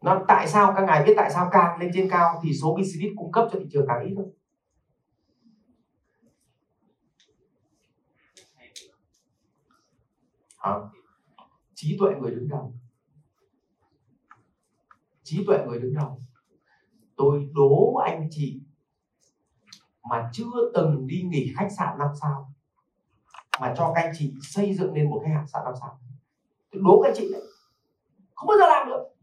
nó tại sao các ngài biết tại sao càng lên trên cao thì số business cung cấp cho thị trường càng ít thôi à, trí tuệ người đứng đầu. Trí tuệ người đứng đầu. Tôi đố anh chị mà chưa từng đi nghỉ khách sạn năm sao mà cho các anh chị xây dựng nên một cái khách sạn năm sao. Tôi đố các anh chị đấy. Không bao giờ làm được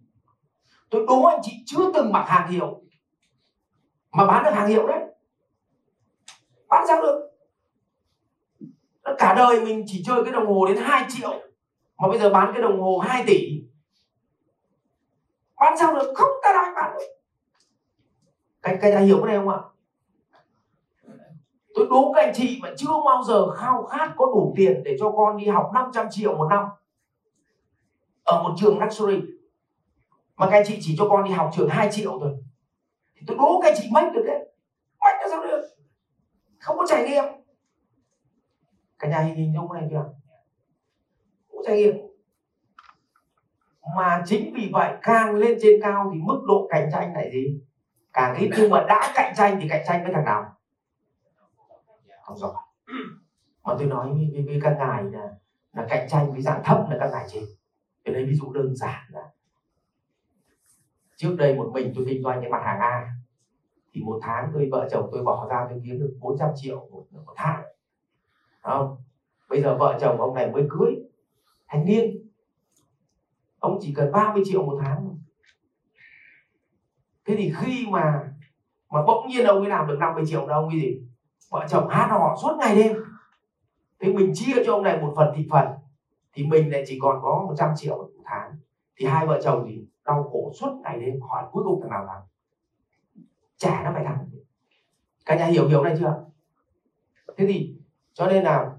tôi đố anh chị chưa từng mặc hàng hiệu mà bán được hàng hiệu đấy. Bán sao được? Cả đời mình chỉ chơi cái đồng hồ đến 2 triệu mà bây giờ bán cái đồng hồ 2 tỷ. Bán sao được? Không ta đang bán được. Cái cái ta hiểu cái này không ạ? Tôi đố các anh chị mà chưa bao giờ khao khát có đủ tiền để cho con đi học 500 triệu một năm ở một trường luxury mà các anh chị chỉ cho con đi học trường 2 triệu thôi. Thì tôi đố các anh chị mách được đấy. Mách nó sao được? Không có trải nghiệm. Cả nhà hình hình dung này kìa. Không có trải nghiệm. Mà chính vì vậy càng lên trên cao thì mức độ cạnh tranh lại gì? Càng ít. Nhưng mà đã cạnh tranh thì cạnh tranh với thằng nào? Không giỏi mà tôi nói với, với, với các ngài là là cạnh tranh với dạng thấp là các ngài trên tôi lấy ví dụ đơn giản là trước đây một mình tôi kinh doanh cái mặt hàng A thì một tháng tôi vợ chồng tôi bỏ ra tôi kiếm được 400 triệu một, một tháng. Không? Bây giờ vợ chồng ông này mới cưới thanh niên. Ông chỉ cần 30 triệu một tháng thế thì khi mà mà bỗng nhiên ông ấy làm được 50 triệu đâu ông ấy gì? Vợ chồng hát hò suốt ngày đêm. Thế mình chia cho ông này một phần thị phần thì mình lại chỉ còn có 100 triệu một tháng. Thì hai vợ chồng thì đau khổ suốt ngày đêm, hỏi cuối cùng thằng nào thắng? Trả nó phải thắng. Cả nhà hiểu hiểu này chưa? Thế thì, cho nên là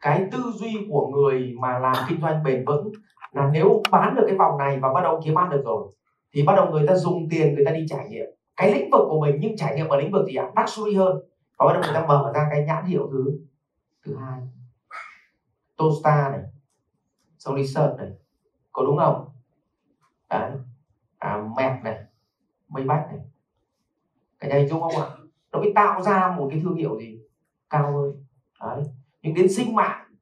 cái tư duy của người mà làm kinh doanh bền vững là nếu bán được cái vòng này và bắt đầu kiếm ăn được rồi, thì bắt đầu người ta dùng tiền, người ta đi trải nghiệm cái lĩnh vực của mình, nhưng trải nghiệm ở lĩnh vực gì ạ? À? luxury hơn. Và bắt đầu người ta mở ra cái nhãn hiệu thứ thứ hai. Tosta này. Xong đi sơn này. Có đúng không? Đấy à, mẹt này mây bách này. Cái này dung không ạ nó mới tạo ra một cái thương hiệu gì? Cao hơn. Đấy. Nhưng đến sinh mạng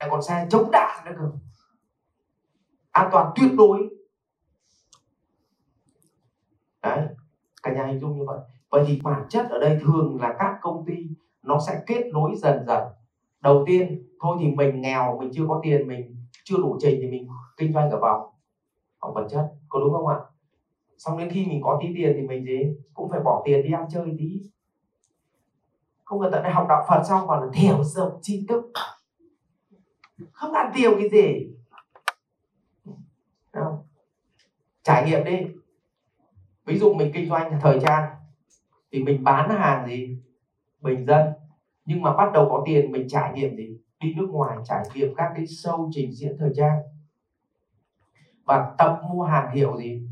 lại còn xe chống đạn nữa cơ. An toàn tuyệt đối. Đấy cả nhà hình dung như vậy. Vậy thì bản chất ở đây thường là các công ty nó sẽ kết nối dần dần. Đầu tiên thôi thì mình nghèo mình chưa có tiền mình chưa đủ trình thì mình kinh doanh ở vòng vòng vật chất, có đúng không ạ? Xong đến khi mình có tí tiền thì mình gì? Cũng phải bỏ tiền đi ăn chơi tí. Không cần tận đây học đạo Phật xong còn là thiểu dập chi thức. Không ăn tiêu cái gì. Không? trải nghiệm đi. Ví dụ mình kinh doanh thời trang thì mình bán hàng gì? Bình dân. Nhưng mà bắt đầu có tiền mình trải nghiệm gì? Đi nước ngoài trải nghiệm các cái show trình diễn thời trang và tập mua hàng hiệu gì?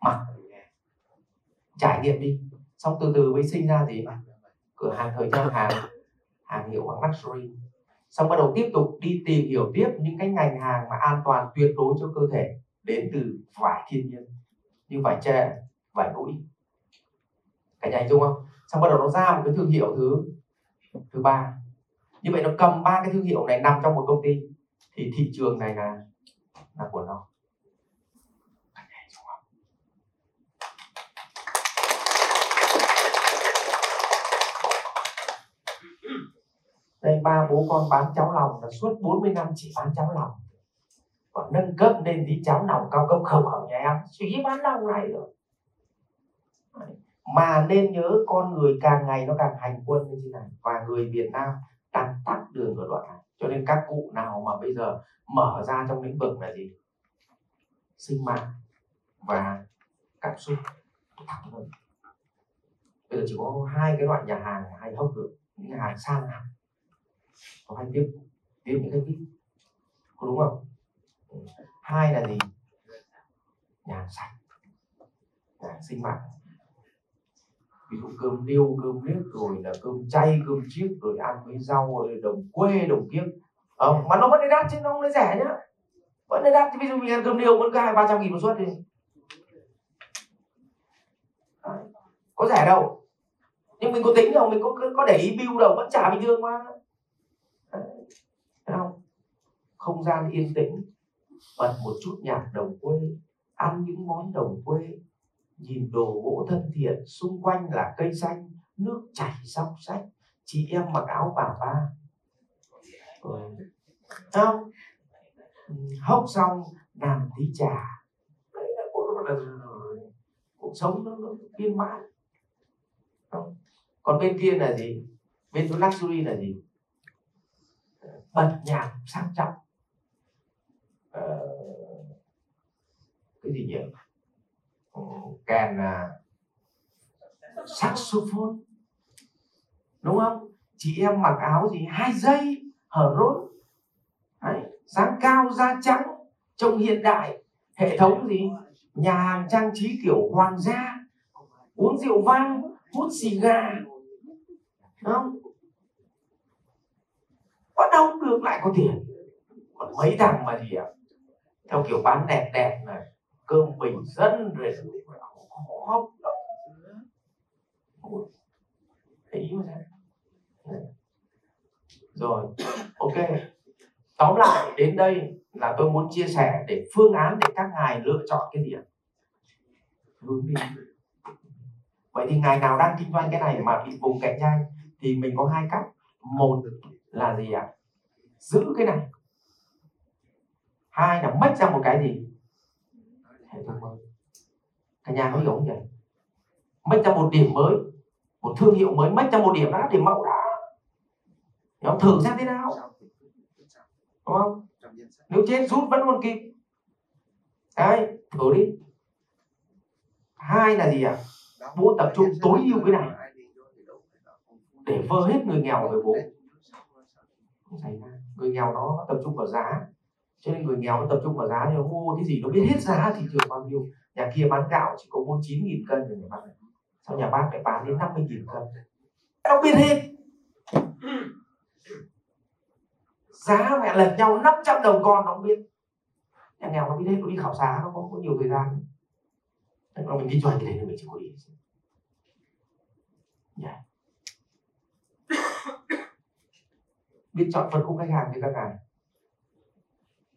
Mặc. Trải nghiệm đi. Xong từ từ mới sinh ra gì? Cửa hàng thời trang, hàng hàng hiệu bằng luxury. Xong bắt đầu tiếp tục đi tìm hiểu tiếp những cái ngành hàng mà an toàn, tuyệt đối cho cơ thể đến từ vải thiên nhiên. Như vải tre, vải núi cả nhà hình dung không? Xong bắt đầu nó ra một cái thương hiệu thứ thứ ba. Như vậy nó cầm ba cái thương hiệu này nằm trong một công ty. Thì thị trường này là là của nó. Đây, ba bố con bán cháo lòng là suốt 40 năm chỉ bán cháo lòng. Còn nâng cấp lên tí cháo lòng cao cấp không ở nhà em. Chỉ bán lòng này rồi. Mà nên nhớ con người càng ngày nó càng hành quân như thế này. Và người Việt Nam đang tắt đường ở đoạn này cho nên các cụ nào mà bây giờ mở ra trong lĩnh vực là gì sinh mạng và cảm xúc thẳng hơn. Bây giờ chỉ có hai cái loại nhà hàng hay hấp được, những nhà hàng sang hàng có hay tiếp tiếp những cái vip có đúng không? Hai là gì? Nhà sạch, nhà sinh mạng ví dụ cơm niêu cơm nước rồi là cơm chay cơm chiếc rồi ăn với rau rồi đồng quê đồng kiếp. À, mà nó vẫn đắt chứ nó không rẻ nhá. Vẫn đắt ví dụ mình ăn cơm niêu vẫn có hai ba trăm nghìn một suất thì có rẻ đâu. Nhưng mình có tính đâu mình có có để ý bill đâu vẫn trả bình thường mà. À, không? Không gian yên tĩnh bật một chút nhạc đồng quê ăn những món đồng quê nhìn đồ gỗ thân thiện xung quanh là cây xanh nước chảy dọc sách chị em mặc áo bà ba. Không ừ, hốc xong làm tí trà. Cuộc sống nó, nó viên mãn. Không? còn bên kia là gì? Bên chỗ luxury là gì? Bật nhạc sang trọng. Ờ, cái gì nhỉ? Kèn là saxophone đúng không? Chị em mặc áo gì hai dây hở rốt. Đấy, dáng cao da trắng trông hiện đại. Hệ thống gì nhà hàng trang trí kiểu hoàng gia. Uống rượu vang hút xì gà. Không? Có đâu được lại có tiền. Còn mấy thằng mà gì ạ à, theo kiểu bán đẹp đẹp này cơm bình dân rồi khó thấy rồi, ok. Tóm lại, đến đây là tôi muốn chia sẻ để phương án để các ngài lựa chọn cái gì ạ? Hướng đi. Vậy thì ngài nào đang kinh doanh cái này mà bị vùng cạnh tranh thì mình có hai cách. Một là gì ạ? Giữ cái này. Hai là mất ra một cái gì? Hệ thống mới cả nhà có hiểu không nhỉ mất ra một điểm mới, một thương hiệu mới mất ra một điểm đã, điểm mẫu đã. Nó thử xem thế nào. Đúng không? Nếu chết, rút vẫn còn kịp. Đấy thử đi. Hai là gì à? bố tập trung tối ưu cái này. Để vơ hết người nghèo về bố. Ra. Người nghèo nó tập trung vào giá cho nên người nghèo nó tập trung vào giá nhưng nó mua cái gì nó biết hết giá thị trường bao nhiêu? Nhà kia bán gạo chỉ có bốn chín nghìn cân rồi nhà bác sao nhà bác lại bán đến 50 nghìn cân. Nó biết hết. Giá mẹ lật nhau 500 đồng con nó không biết. Nhà nghèo nó biết hết nó đi khảo giá nó có, có nhiều thời gian. Thế mà mình kinh doanh cái đấy mình chỉ có đi. Yeah. biết chọn phân khúc khách hàng như các ngài